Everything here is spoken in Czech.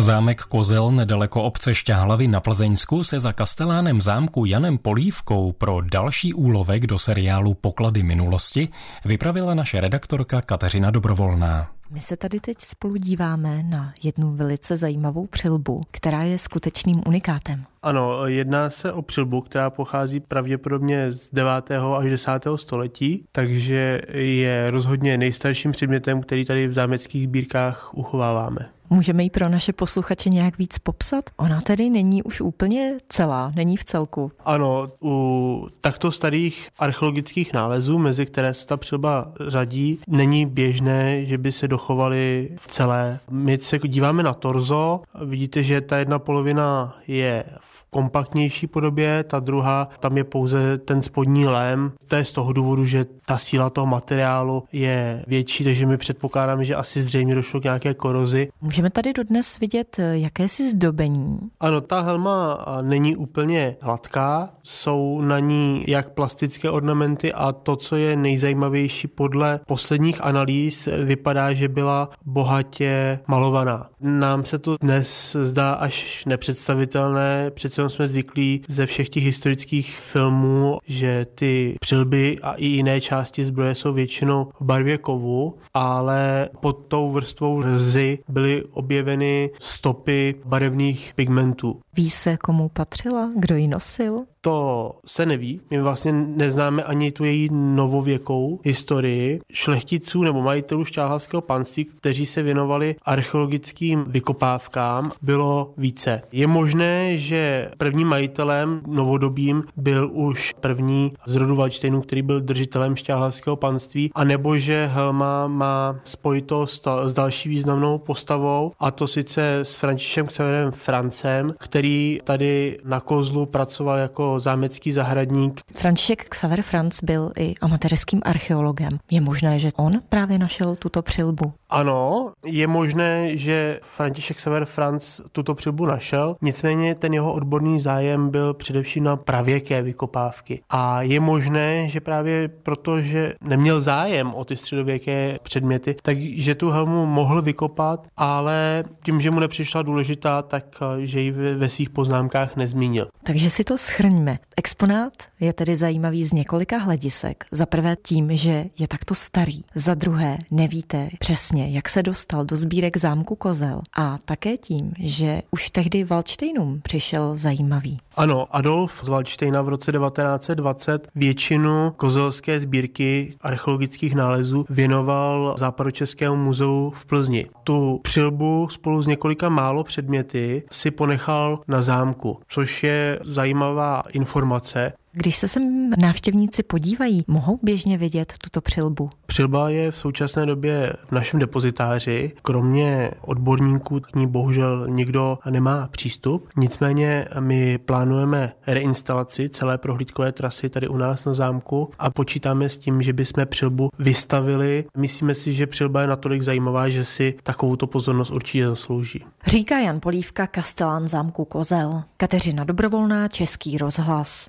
Zámek Kozel nedaleko obce Šťáhlavy na Plzeňsku se za kastelánem zámku Janem Polívkou pro další úlovek do seriálu Poklady minulosti vypravila naše redaktorka Kateřina Dobrovolná. My se tady teď spolu díváme na jednu velice zajímavou přilbu, která je skutečným unikátem. Ano, jedná se o přilbu, která pochází pravděpodobně z 9. až 10. století, takže je rozhodně nejstarším předmětem, který tady v zámeckých sbírkách uchováváme. Můžeme ji pro naše posluchače nějak víc popsat? Ona tedy není už úplně celá, není v celku. Ano, u takto starých archeologických nálezů, mezi které se ta přilba řadí, není běžné, že by se dochovaly v celé. My se díváme na torzo, vidíte, že ta jedna polovina je v kompaktnější podobě, ta druhá, tam je pouze ten spodní lém. To je z toho důvodu, že ta síla toho materiálu je větší, takže my předpokládáme, že asi zřejmě došlo k nějaké korozi. Můžeme tady dodnes vidět eh, jakési zdobení. Ano, ta helma není úplně hladká, jsou na ní jak plastické ornamenty a to, co je nejzajímavější podle posledních analýz, vypadá, že byla bohatě malovaná. Nám se to dnes zdá až nepředstavitelné, přece jsme zvyklí ze všech těch historických filmů, že ty přilby a i jiné části zbroje jsou většinou v barvě kovu, ale pod tou vrstvou rzy byly objeveny stopy barevných pigmentů. Ví se, komu patřila? Kdo ji nosil? To se neví. My vlastně neznáme ani tu její novověkou historii. Šlechticů nebo majitelů šťáhlavského panství, kteří se věnovali archeologickým vykopávkám, bylo více. Je možné, že prvním majitelem novodobým byl už první z rodu Valčtejnů, který byl držitelem šťáhlavského panství, a nebo že Helma má spojitost s další významnou postavou, a to sice s Františem Xaverem Francem, který tady na kozlu pracoval jako zámecký zahradník. František Xaver Franz byl i amatérským archeologem. Je možné, že on právě našel tuto přilbu? Ano, je možné, že František Xaver Franz tuto přilbu našel, nicméně ten jeho odborný zájem byl především na pravěké vykopávky. A je možné, že právě proto, že neměl zájem o ty středověké předměty, takže tu helmu mohl vykopat, ale tím, že mu nepřišla důležitá, tak že ji ve svých poznámkách nezmínil. Takže si to schrňme. Exponát je tedy zajímavý z několika hledisek. Za prvé tím, že je takto starý. Za druhé nevíte přesně, jak se dostal do sbírek zámku Kozel. A také tím, že už tehdy Valčtejnům přišel zajímavý. Ano, Adolf z Valčtejna v roce 1920 většinu kozelské sbírky archeologických nálezů věnoval Západočeskému muzeu v Plzni. Tu přilbu spolu s několika málo předměty si ponechal na zámku, což je zajímavá informace. Když se sem návštěvníci podívají, mohou běžně vidět tuto přilbu? Přilba je v současné době v našem depozitáři. Kromě odborníků k ní bohužel nikdo nemá přístup. Nicméně my plánujeme reinstalaci celé prohlídkové trasy tady u nás na zámku a počítáme s tím, že bychom přilbu vystavili. Myslíme si, že přilba je natolik zajímavá, že si takovouto pozornost určitě zaslouží. Říká Jan Polívka, kastelán zámku Kozel. Kateřina Dobrovolná, Český rozhlas.